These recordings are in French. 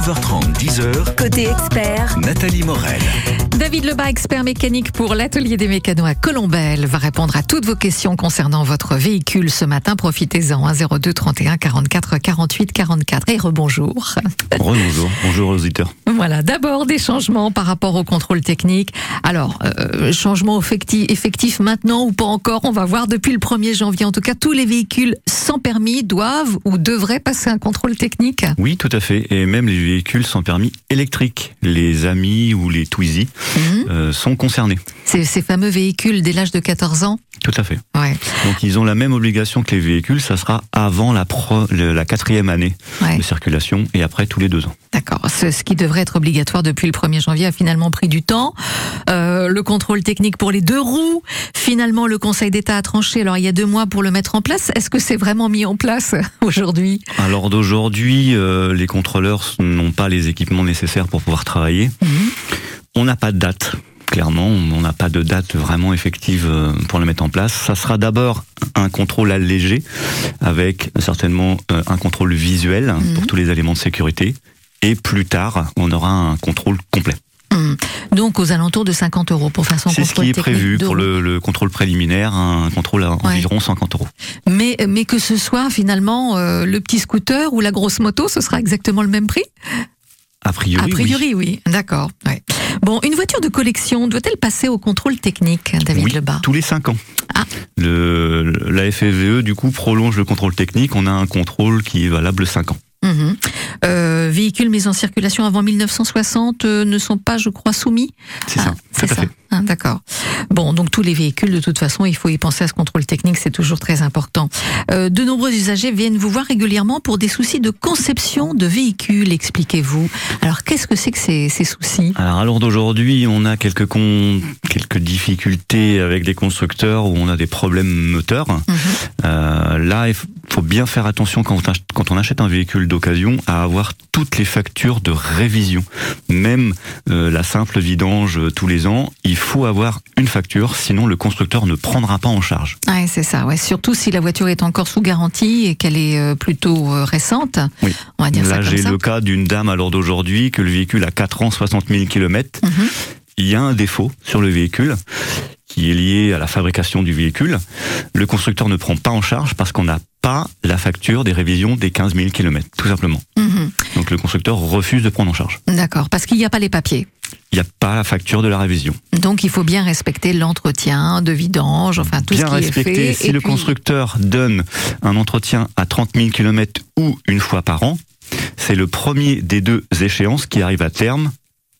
9h30, 10h. Côté expert, Nathalie Morel. David Lebas, expert mécanique pour l'atelier des mécanos à Colombelle, va répondre à toutes vos questions concernant votre véhicule ce matin. Profitez-en, 02 31 44 48 44. Et rebonjour. Bonjour, bonjour aux auditeurs. Voilà, d'abord des changements par rapport au contrôle technique. Alors, euh, changement effectif, effectif maintenant ou pas encore, on va voir depuis le 1er janvier. En tout cas, tous les véhicules sans permis doivent ou devraient passer un contrôle technique. Oui, tout à fait. Et même les véhicules sans permis électriques, les Amis ou les Twizy, Mhm. euh, sont concernés. Ces, ces fameux véhicules dès l'âge de 14 ans. Tout à fait. Ouais, Donc ils ont la même obligation que les véhicules, ça sera avant la, pro- le- la quatrième année ouais. de circulation et après tous les deux ans. D'accord. Ce, ce qui devrait être obligatoire depuis le 1er janvier a finalement pris du temps. Euh, le contrôle technique pour les deux roues, finalement le Conseil d'État a tranché. Alors il y a deux mois pour le mettre en place. Est-ce que c'est vraiment mis en place aujourd'hui? Alors d'aujourd'hui, euh, les contrôleurs n'ont pas les équipements nécessaires pour pouvoir travailler. On n'a pas de date. Clairement, on n'a pas de date vraiment effective euh, pour le mettre en place. Ça sera d'abord un contrôle allégé, avec certainement euh, un contrôle visuel pour tous les éléments de sécurité. Et plus tard, on aura un contrôle complet. Hum. Donc aux alentours de 50 euros pour faire son C'est ce contrôle qui est prévu pour le contrôle préliminaire, un contrôle à environ 50 euros. Mais, mais que ce soit finalement euh, le petit scooter ou la grosse moto, ce sera exactement le même prix? A priori, A oui. priori, oui. D'accord. ouais. Bon, une voiture de collection doit-elle passer au contrôle technique, David Oui, Lebas? tous les 5 ans. Ah. Le, la FFVE, du coup, prolonge le contrôle technique. On a un contrôle qui est valable 5 ans. Mhm. Euh, véhicules mis en circulation avant 1960 euh, ne sont pas, je crois, soumis. C'est Ah, ça, c'est tout à ça. Ah, D'accord. Bon, donc tous les véhicules, de toute façon, il faut y penser à ce contrôle technique, c'est toujours très important. Euh, de nombreux usagers viennent vous voir régulièrement pour des soucis de conception de véhicules, expliquez-vous. Alors, qu'est-ce que c'est que ces, ces soucis? Alors, à l'heure d'aujourd'hui, on a quelques, con- quelques difficultés avec des constructeurs où on a des problèmes moteurs. Mhm. Euh, là, il faut bien faire attention quand on achète un véhicule d'occasion à avoir toutes les factures de révision. Même euh, la simple vidange euh, tous les ans, il faut avoir une facture, sinon le constructeur ne prendra pas en charge. Ouais, c'est ça. Ouais. Surtout si la voiture est encore sous garantie et qu'elle est euh, plutôt récente. Oui. On va dire ça Là, j'ai le cas d'une dame à l'heure d'aujourd'hui que le véhicule a 4 ans, 60 000 km. Il y a un défaut sur le véhicule qui est lié à la fabrication du véhicule. Le constructeur ne prend pas en charge parce qu'on n'a pas la facture des révisions des 15 000 km, tout simplement. Mhm. Donc le constructeur refuse de prendre en charge. D'accord, parce qu'il n'y a pas les papiers. Il n'y a pas la facture de la révision. Donc il faut bien respecter l'entretien de vidange, enfin tout Bien ce qui respecté. est fait. Si Et le puis- constructeur donne un entretien à 30 000 km ou une fois par an, c'est le premier des deux échéances qui arrive à terme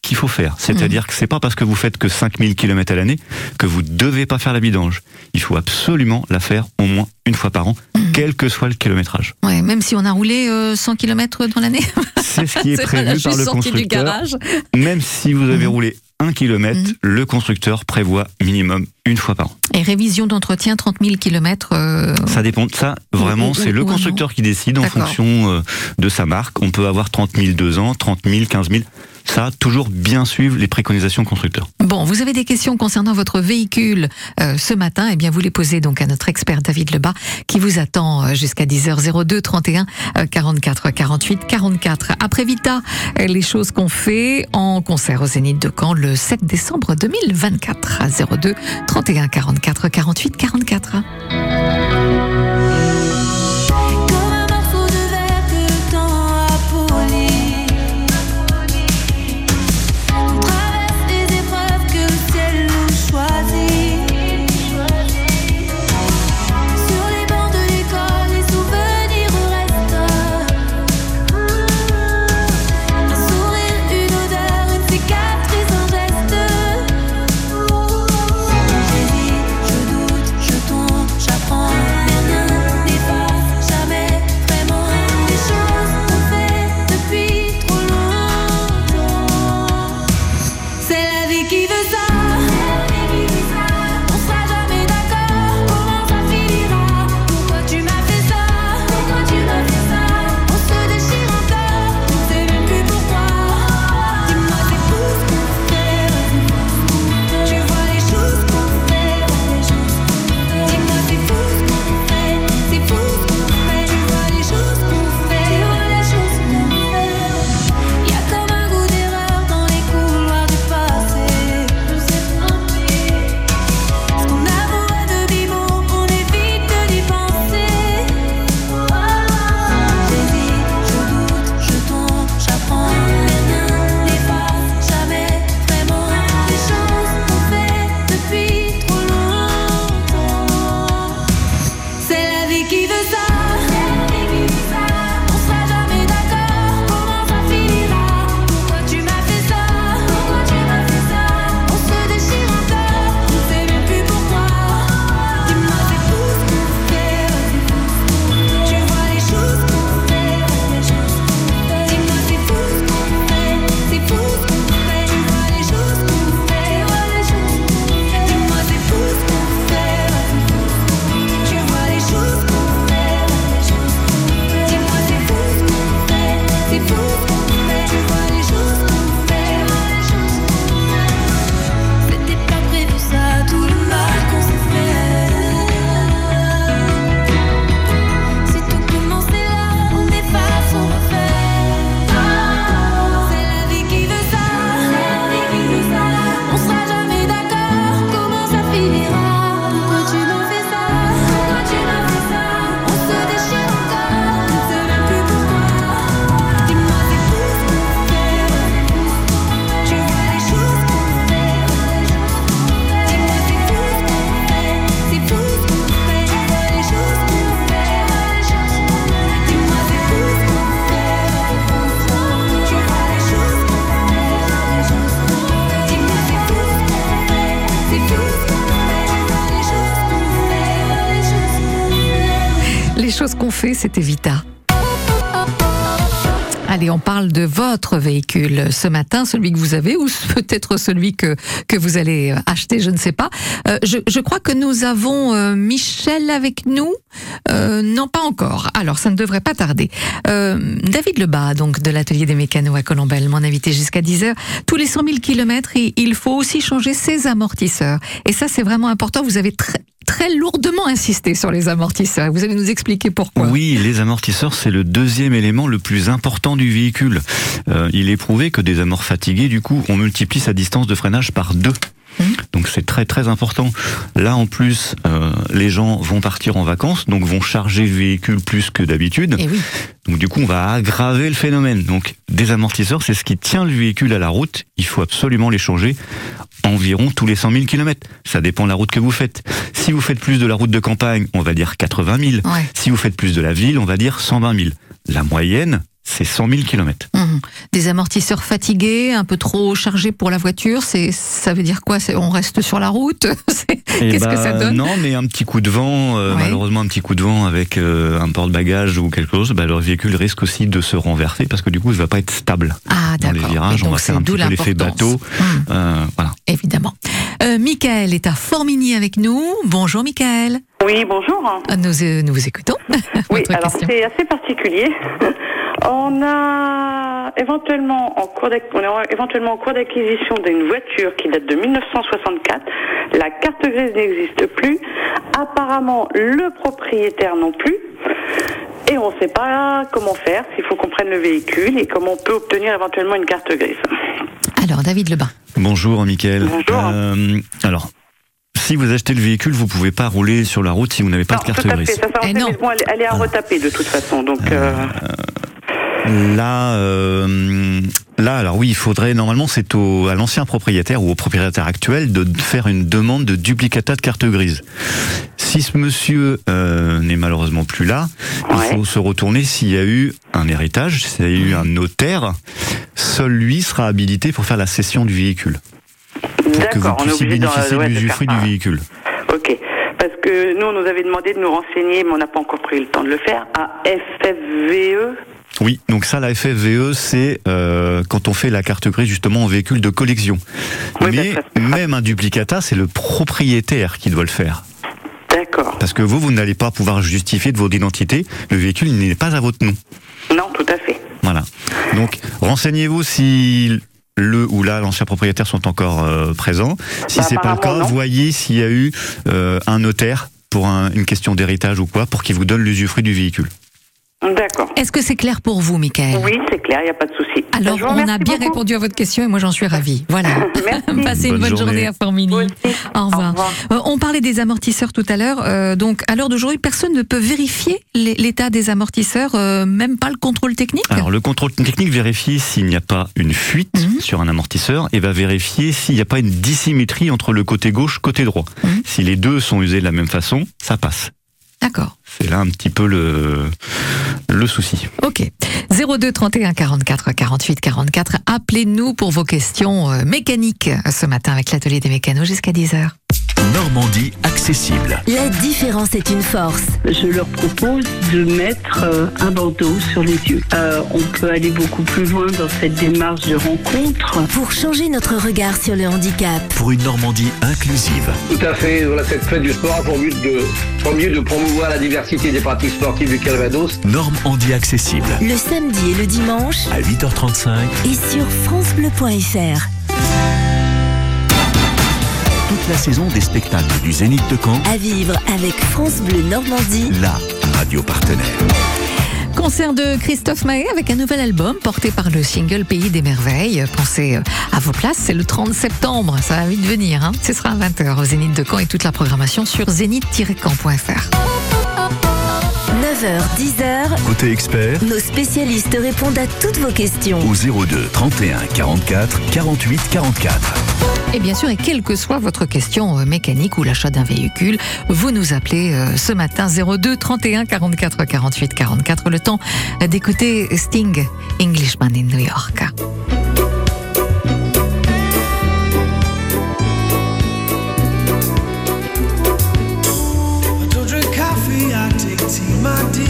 qu'il faut faire. C'est-à-dire que c'est pas parce que vous faites que 5000 km à l'année que vous devez pas faire la vidange. Il faut absolument la faire au moins une fois par an, Mhm. quel que soit le kilométrage. Ouais, même si on a roulé euh, 100 km dans l'année. C'est ce qui est C'est prévu par le sortie du constructeur. garage. Même si vous avez Mhm. roulé un kilomètre, Mhm. le constructeur prévoit minimum une fois par an. Et révision d'entretien 30 000 km. Ça dépend de ça. Vraiment, c'est le constructeur qui décide en fonction euh, de sa marque. On peut avoir 30 000 deux ans, 30 000, 15 000. Ça, toujours bien suivre les préconisations constructeurs. Bon, vous avez des questions concernant votre véhicule euh, ce matin, eh bien vous les posez donc à notre expert David Lebas qui vous attend euh, jusqu'à 10h02 31 euh, 44 48 44. Après Vita, euh, les choses qu'on fait en concert au Zénith de Caen le 7 décembre 2024 à 02 31 44 48 44. Fait, c'était Vita. Allez, on parle de votre véhicule ce matin, celui que vous avez ou peut-être celui que, que vous allez acheter, je ne sais pas. Euh, je, crois que nous avons euh, Michel avec nous. Euh, non, pas encore. Alors, ça ne devrait pas tarder. David Lebas, donc de l'atelier des mécanos à Colombelle, mon invité jusqu'à 10h. Tous les 100 000 kilomètres, il faut aussi changer ses amortisseurs. Et ça, c'est vraiment important. Vous avez très, lourdement insisté sur les amortisseurs. Vous allez nous expliquer pourquoi. Oui, les amortisseurs, c'est le deuxième élément le plus important du véhicule. Euh, il est prouvé que des amorts fatigués, du coup, on multiplie sa distance de freinage par deux. Mhm. Donc c'est très très important. Là en plus, euh, les gens vont partir en vacances, donc vont charger le véhicule plus que d'habitude. Oui. Donc du coup, on va aggraver le phénomène. Donc des amortisseurs, c'est ce qui tient le véhicule à la route. Il faut absolument les changer environ tous les 100 000 km. Ça dépend de la route que vous faites. Si vous faites plus de la route de campagne, on va dire 80 000. Ouais. Si vous faites plus de la ville, on va dire 120 000. La moyenne, c'est 100 000 km. Des amortisseurs fatigués, un peu trop chargés pour la voiture, c'est ça veut dire quoi? On reste sur la route? Eh Qu'est-ce que ça donne? Non, mais un petit coup de vent, euh, Ouais. malheureusement un petit coup de vent avec euh, un porte-bagages ou quelque chose, bah, leur véhicule risque aussi de se renverser parce que du coup, il va pas être stable. Ah Dans les virages, on va faire un petit peu l'effet bateau. Mhm, Euh, voilà. évidemment. Euh, Michael est à Formigny avec nous. Bonjour Michael. Oui, bonjour. Euh, Nous, euh, nous vous écoutons. Oui, alors c'est assez particulier. On a éventuellement en cours on est éventuellement en cours d'acquisition d'une voiture qui date de 1964. La carte grise n'existe plus. Apparemment, le propriétaire non plus. Et on ne sait pas comment faire, s'il faut qu'on prenne le véhicule et comment on peut obtenir éventuellement une carte grise. Alors David Lebas. Bonjour, Mickaël. Bonjour. Euh, alors, si vous achetez le véhicule, vous pouvez pas rouler sur la route si vous n'avez pas Non, de carte tout à fait, grise. ça, ça, Eh non. mais bon, elle, elle est à retaper de toute façon. Donc, euh, Là, euh, là, alors oui, il faudrait normalement, c'est au, à l'ancien propriétaire ou au propriétaire actuel de faire une demande de duplicata de carte grise. Si ce monsieur euh, n'est malheureusement plus là, Ouais. il faut se retourner s'il y a eu un héritage, s'il y a eu un notaire. Seul lui sera habilité pour faire la cession du véhicule, pour que vous puissiez bénéficier de l'usufruit du véhicule. Ok. Parce que nous, on nous avait demandé de nous renseigner, mais on n'a pas encore pris le temps de le faire, à FFVE. Oui, donc ça, la FFVE, c'est euh, quand on fait la carte grise justement en véhicule de collection. Oui, Mais même un duplicata, c'est le propriétaire qui doit le faire. D'accord. Parce que vous, vous n'allez pas pouvoir justifier de votre identité. Le véhicule il n'est pas à votre nom. Non, tout à fait. Voilà. Donc, renseignez-vous si le ou là l'ancien propriétaire sont encore euh, présents. Si Bah, c'est pas le cas, non. voyez s'il y a eu euh, un notaire pour un- une question d'héritage ou quoi, pour qu'il vous donne l'usufruit du véhicule. D'accord. Est-ce que c'est clair pour vous, Michael? Oui, c'est clair, il n'y a pas de souci. Alors, on a bien beaucoup. répondu à votre question et moi j'en suis ravie. Voilà. Merci. Passez une Bonne bonne journée, journée. à aussi. Au revoir. Au revoir. Euh, on parlait des amortisseurs tout à l'heure. euh, donc, à l'heure d'aujourd'hui, personne ne peut vérifier l'é- l'état des amortisseurs, euh, même pas le contrôle technique. Alors, le contrôle technique vérifie s'il n'y a pas une fuite Mhm. sur un amortisseur et va vérifier s'il n'y a pas une dissymétrie entre le côté gauche côté droit. Mhm. Si les deux sont usés de la même façon, ça passe. D'accord. C'est là un petit peu le, le souci. Ok. 02 31 44 48 44. Appelez-nous pour vos questions euh, mécaniques euh, ce matin avec l'atelier des mécanos jusqu'à 10h. Normandie accessible. La différence est une force. je leur propose de mettre euh, un bandeau sur les yeux. Euh, on peut aller beaucoup plus loin dans cette démarche de rencontre. Pour changer notre regard sur le handicap. Pour une Normandie inclusive. Tout à fait. Voilà, cette fête du sport a pour but de, premier, de promouvoir la diversité des pratiques sportives du Calvados. Normandie accessible. Le samedi et le dimanche À 8h35, et sur FranceBleu.fr. toute la saison des spectacles du Zénith de Caen, À vivre avec France Bleu Normandie. la radio partenaire. Concert de Christophe Mahé avec un nouvel album porté par le single Pays des Merveilles. Pensez euh, à vos places, c'est le 30 septembre, ça va vite venir. Hein. Ce sera à 20h au Zénith de Caen et toute la programmation sur zénith-caen.fr. 9h, 10h, Côté expert, nos spécialistes répondent à toutes vos questions. au 02 31 44 48 44. Et bien sûr, et quelle que soit votre question euh, mécanique ou l'achat d'un véhicule, vous nous appelez euh, ce matin 02 31 44 48 44. Le temps d'écouter Sting, Englishman in New York. My dear.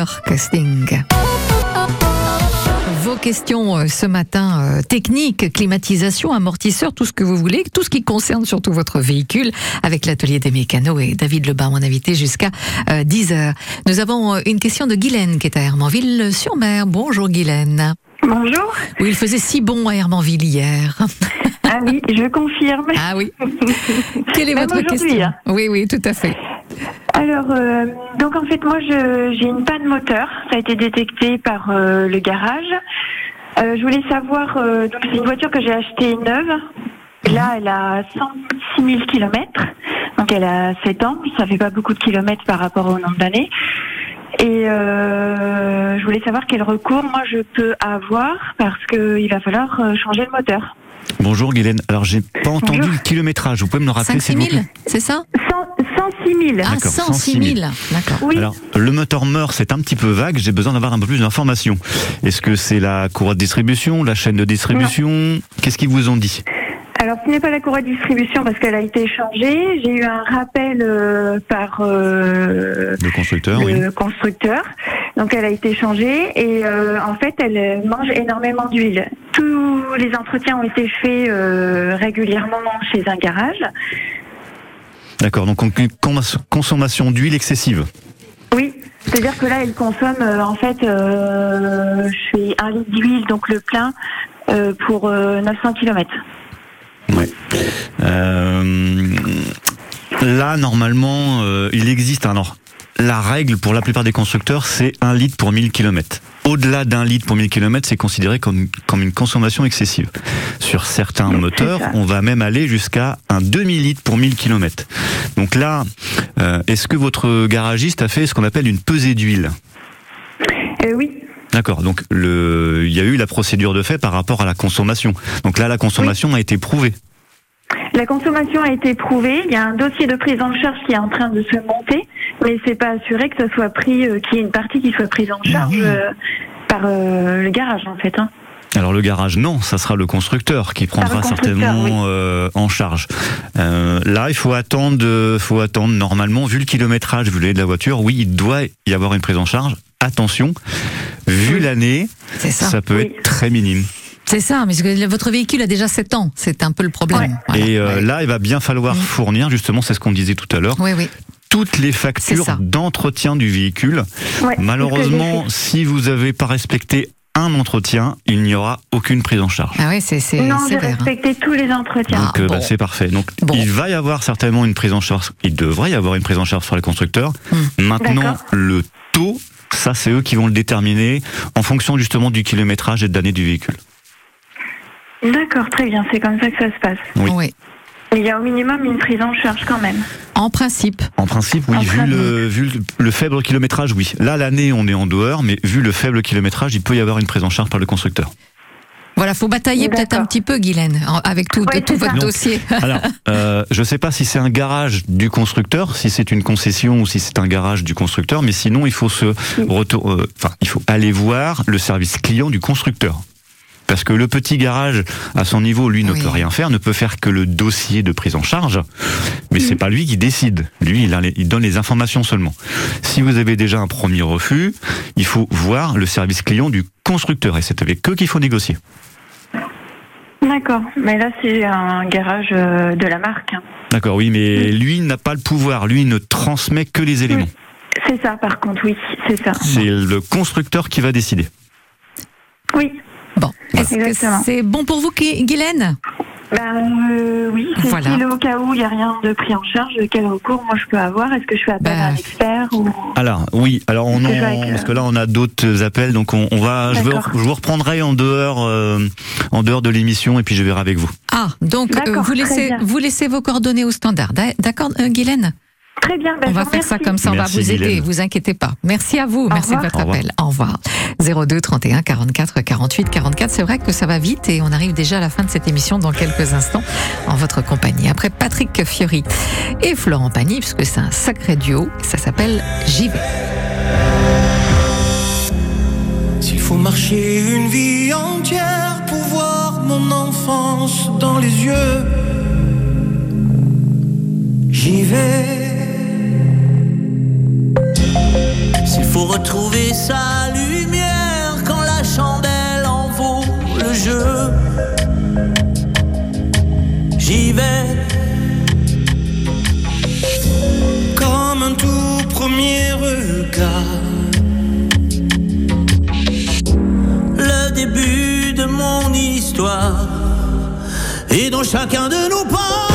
York, Sting. Vos questions euh, ce matin, euh, technique, climatisation, amortisseur, tout ce que vous voulez, tout ce qui concerne surtout votre véhicule, avec l'atelier des mécanos et David Lebas, mon invité, jusqu'à 10h. Nous avons euh, une question de Guylaine qui est à Hermanville-sur-Mer. Bonjour Guylaine. Bonjour. Oui, il faisait si bon à Hermanville hier. Ah oui, je confirme. Ah oui. Quelle est Même votre question? hein. Oui, oui, tout à fait. Alors, euh, donc en fait, moi, je- j'ai une panne moteur. Ça a été détecté par euh, le garage. Euh, je voulais savoir, euh, donc c'est une voiture que j'ai achetée neuve. Là, elle a 106 000 kilomètres. Donc, elle a 7 ans. Ça fait pas beaucoup de kilomètres par rapport au nombre d'années. Et euh, je voulais savoir quel recours moi je peux avoir parce qu'il va falloir euh, changer le moteur. Bonjour Guylaine. Alors j'ai pas entendu le kilométrage. Vous pouvez me le rappeler 5 s'il vous 6 000, plaît c'est ça 106 000. Ah, D'accord, 106 000. D'accord. Oui. Alors, le moteur meurt, c'est un petit peu vague. J'ai besoin d'avoir un peu plus d'informations. Est-ce que c'est la courroie de distribution, la chaîne de distribution? Qu'est-ce qu'ils vous ont dit? Ce n'est pas la courroie de distribution parce qu'elle a été changée. J'ai eu un rappel euh, par euh, Le constructeur, oui. le constructeur. Donc, elle a été changée et euh, en fait, elle mange énormément d'huile. Tous les entretiens ont été faits régulièrement chez un garage. D'accord. Donc consommation d'huile excessive. Oui, c'est-à-dire que là, elle consomme euh, en fait, euh, je fais un litre d'huile, donc le plein, euh, pour euh, 900 km. Ouais. Euh, là, normalement, euh, il existe. Alors, la règle pour la plupart des constructeurs, c'est un litre pour 1000 km. Au-delà d'un litre pour 1000 km, c'est considéré comme, comme une consommation excessive. Sur certains moteurs, on va même aller jusqu'à un demi-litre pour 1000 km. Donc là, euh, est-ce que votre garagiste a fait ce qu'on appelle une pesée d'huile? Euh, oui, D'accord. Donc le, il y a eu la procédure de fait par rapport à la consommation. Donc là, la consommation a été prouvée. La consommation a été prouvée. Il y a un dossier de prise en charge qui est en train de se monter, mais c'est pas assuré que ça soit pris, euh, qu'il y ait une partie qui soit prise en charge euh, par euh, le garage en fait. Hein. Alors le garage, non, ça sera le constructeur qui prendra constructeur, certainement euh, en charge. Euh, là, il faut attendre, faut attendre. Normalement, vu le kilométrage, vu de la voiture, oui, il doit y avoir une prise en charge. Attention, vu l'année, ça. ça peut Oui. être très minime. C'est ça, mais parce que votre véhicule a déjà 7 ans. C'est un peu le problème. Voilà. Et euh, Ouais. là, il va bien falloir Oui. fournir, justement, c'est ce qu'on disait tout à l'heure, Oui, oui. toutes les factures d'entretien du véhicule. Ouais, Malheureusement, si vous n'avez pas respecté un entretien, il n'y aura aucune prise en charge. Ah oui, c'est Non, j'ai hein. respecté tous les entretiens. Donc euh, bon. bah, c'est parfait. Donc Bon. il va y avoir certainement une prise en charge. Il devrait y avoir une prise en charge sur les constructeurs. Hmm. Maintenant, le taux, ça c'est eux qui vont le déterminer en fonction justement du kilométrage et de l'année du véhicule. D'accord, très bien. C'est comme ça que ça se passe. Oui. Oui. Il y a au minimum une prise en charge quand même. En principe. En principe, oui, En vu, principe. le, vu le, le faible kilométrage, oui. Là, l'année, on est en dehors, mais vu le faible kilométrage, il peut y avoir une prise en charge par le constructeur. Voilà, faut batailler peut-être un petit peu, Guylaine, avec tout, votre ça. dossier. Alors, euh, je ne sais pas si c'est un garage du constructeur, si c'est une concession ou si c'est un garage du constructeur, mais sinon il faut se retour, euh, enfin il faut aller voir le service client du constructeur Parce que le petit garage, à son niveau, lui ne Oui. peut rien faire, ne peut faire que le dossier de prise en charge, mais c'est pas lui qui décide. Lui, il, a les- il donne les informations seulement. Si vous avez déjà un premier refus, il faut voir le service client du constructeur, et c'est avec eux qu'il faut négocier. D'accord. Mais là, c'est un garage euh, de la marque. D'accord, oui, mais lui n'a pas le pouvoir, lui ne transmet que les éléments. C'est ça, par contre, oui, c'est ça. C'est le constructeur qui va décider. Oui. Bon, est-ce que Exactement. c'est bon pour vous, Guylaine? Ben euh, oui, c'est Voilà. si au cas où il n'y a rien de pris en charge, quel recours moi je peux avoir Est-ce que je fais appel Ben, à un expert ou... Alors oui, alors on Parce que avec, euh, parce que là on a d'autres appels, donc on, on va, je, veux- D'accord. je vous reprendrai en dehors, euh, en dehors de l'émission et puis je verrai avec vous. Ah, donc euh, vous, laissez, vous laissez vos coordonnées au standard. D'a- D'accord, euh, Guylaine? Très bien, ben, On va faire ça comme ça, on Merci, va vous aider, Guylaine. vous inquiétez pas. Merci à vous, merci de votre Au revoir. appel. Au revoir. 02 31 44 48 44, c'est vrai que ça va vite et on arrive déjà à la fin de cette émission dans quelques instants en votre compagnie. Après Patrick Fiori et Florent Pagny, puisque c'est un sacré duo, ça s'appelle J'y vais. S'il faut marcher une vie entière pour voir mon enfance dans les yeux, j'y vais. S'il faut retrouver sa lumière quand la chandelle en vaut le jeu, j'y vais. Comme un tout premier regard. le début de mon histoire. Et dans chacun de nos pas,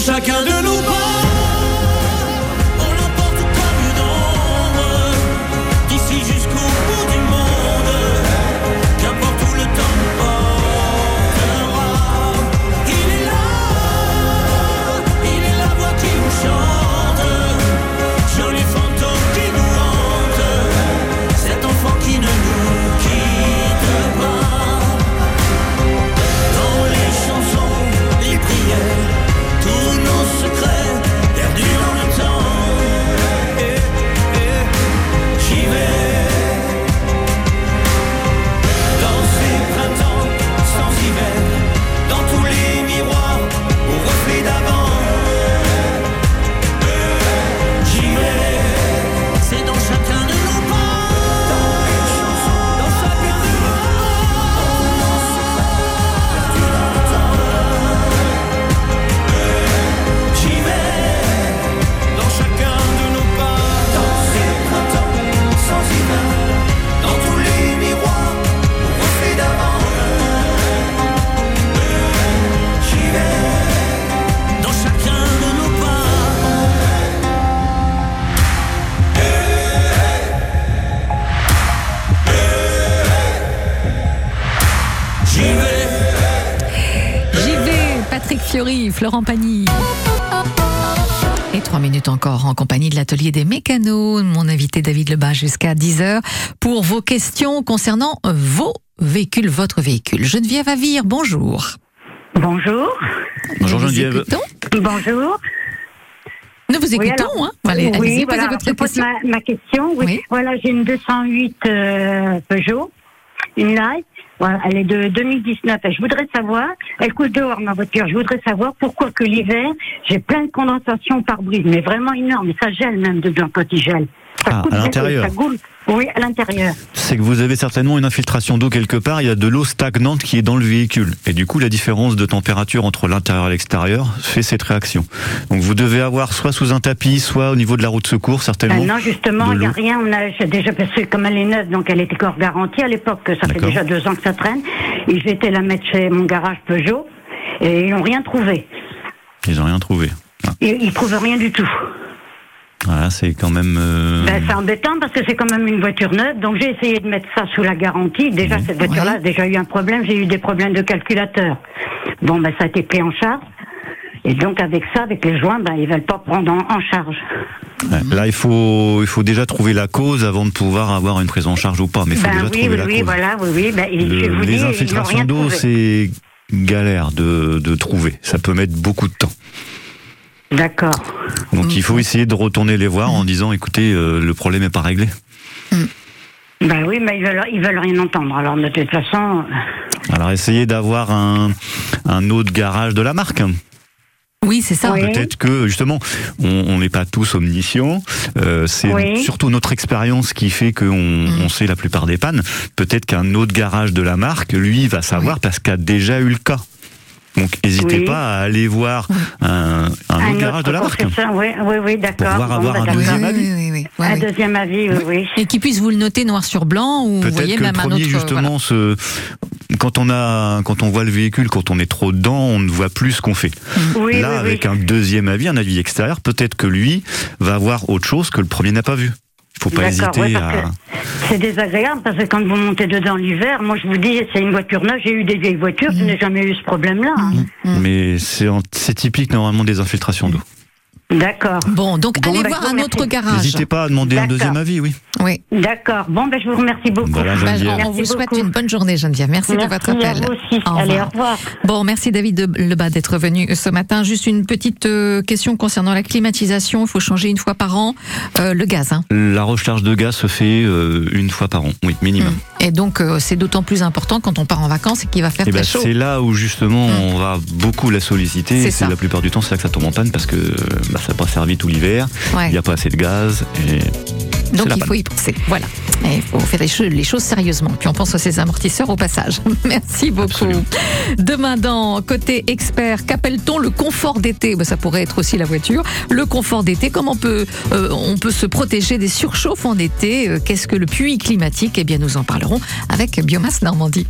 chacun de nos Florent Pagny. Et trois minutes encore en compagnie de l'atelier des mécanos, mon invité David Lebas jusqu'à 10h pour vos questions concernant vos véhicules, votre véhicule. Geneviève Avire, bonjour. Bonjour. Bonjour Geneviève. Bonjour. Nous vous Oui, écoutons, alors- hein. Allez, oui, allez-y, voilà, posez votre je pose question. ma, ma question. Oui. Oui. Voilà, j'ai une 208 euh, Peugeot, une Light. Voilà, elle est de 2019. Et je voudrais savoir, elle coule dehors ma voiture. Je voudrais savoir pourquoi que l'hiver j'ai plein de condensation par brise, mais vraiment énorme. Et ça gèle même dedans quand il gèle. Ah, à l'intérieur. Oui, à l'intérieur. C'est que vous avez certainement une infiltration d'eau quelque part, il y a de l'eau stagnante qui est dans le véhicule. Et du coup, la différence de température entre l'intérieur et l'extérieur fait cette réaction. Donc vous devez avoir soit sous un tapis, soit au niveau de la roue de secours, certainement. Euh, non, justement, il n'y a rien. On a déjà passé comme elle est neuve, donc elle était corps garantie à l'époque. Ça fait déjà deux ans que ça traîne. Et été la mettre chez mon garage Peugeot et ils n'ont rien trouvé. Ils n'ont rien trouvé. Ah, Ils, ils trouvent rien du tout. C'est quand même... euh, Ben, c'est embêtant parce que c'est quand même une voiture neuve. Donc j'ai essayé de mettre ça sous la garantie. Déjà, cette voiture-là a déjà eu un problème. J'ai eu des problèmes de calculateur. Bon, ben, ça a été pris en charge. Et donc avec ça, avec les joints, ben, ils veulent pas prendre en, en charge. Là, il faut, il faut déjà trouver la cause avant de pouvoir avoir une prise en charge ou pas. Mais il faut Ben déjà oui, trouver oui, la oui, cause. voilà, oui, oui. Ben, Le- je vous dis, les n'ont infiltrations d'eau, c'est galère de, de trouver. Ça peut mettre beaucoup de temps. D'accord. Donc il faut essayer de retourner les voir en disant, écoutez, euh, le problème n'est pas réglé. Ben oui, mais ils veulent, ils veulent rien entendre. Alors de toute façon, Alors essayez d'avoir un, un autre garage de la marque. Oui, c'est ça. Peut-être que justement, on n'est pas tous omniscients. Euh, c'est Oui. surtout notre expérience qui fait qu'on on sait la plupart des pannes. Peut-être qu'un autre garage de la marque, lui, va savoir parce qu'a déjà eu le cas. Donc n'hésitez Oui. pas à aller voir un, un autre garage de la marque. concession, Oui, oui, oui, d'accord. pouvoir Bon, avoir un deuxième avis. Oui, oui, oui. Ouais, Un oui. deuxième avis, oui, oui. Et qui puisse vous le noter noir sur blanc ou vous Peut-être voyez que le même un premier, autre. justement, se- quand on a, quand on voit le véhicule, quand on est trop dedans, on ne voit plus ce qu'on fait. Oui, Là, oui, avec un deuxième avis, un avis extérieur, peut-être que lui va voir autre chose que le premier n'a pas vu. Il faut pas D'accord, hésiter ouais, à. C'est désagréable parce que quand vous montez dedans l'hiver, moi je vous dis, c'est une voiture neuve, j'ai eu des vieilles voitures, je n'ai jamais eu ce problème-là. hein. Mais c'est en- c'est typique normalement des infiltrations d'eau. D'accord. Bon, donc allez ben, voir un autre garage. N'hésitez pas à demander un D'accord. deuxième avis, oui. Oui. D'accord. Bon, ben je vous remercie beaucoup. Voilà, Geneviève. on Merci vous souhaite beaucoup. une bonne journée, Geneviève. Merci, de Merci votre à appel. vous aussi. Allez, au revoir. Bon, merci David de Lebas d'être venu ce matin. Juste une petite euh, question concernant la climatisation. Il faut changer une fois par an euh, le gaz. hein. La recharge de gaz se fait euh, une fois par an, oui, minimum. Et donc, euh, c'est d'autant plus important quand on part en vacances et qu'il va faire Et très ben, chaud. c'est là où justement on va beaucoup la solliciter. C'est Et ça. c'est la plupart du temps c'est là que ça tombe en panne parce que bah, ça n'a pas servi tout l'hiver. Ouais. Il n'y a pas assez de gaz. Et Donc il panne. faut y penser. Voilà. Il faut faire les choses, les choses sérieusement. Puis on pense à ces amortisseurs au passage. Merci beaucoup. Demain dans Côté Expert, qu'appelle-t-on le confort d'été? Ben, Ça pourrait être aussi la voiture. Le confort d'été, comment on peut, euh, on peut se protéger des surchauffes en été? Euh, Qu'est-ce que le puits climatique? Eh bien nous en parlerons avec Biomasse Normandie.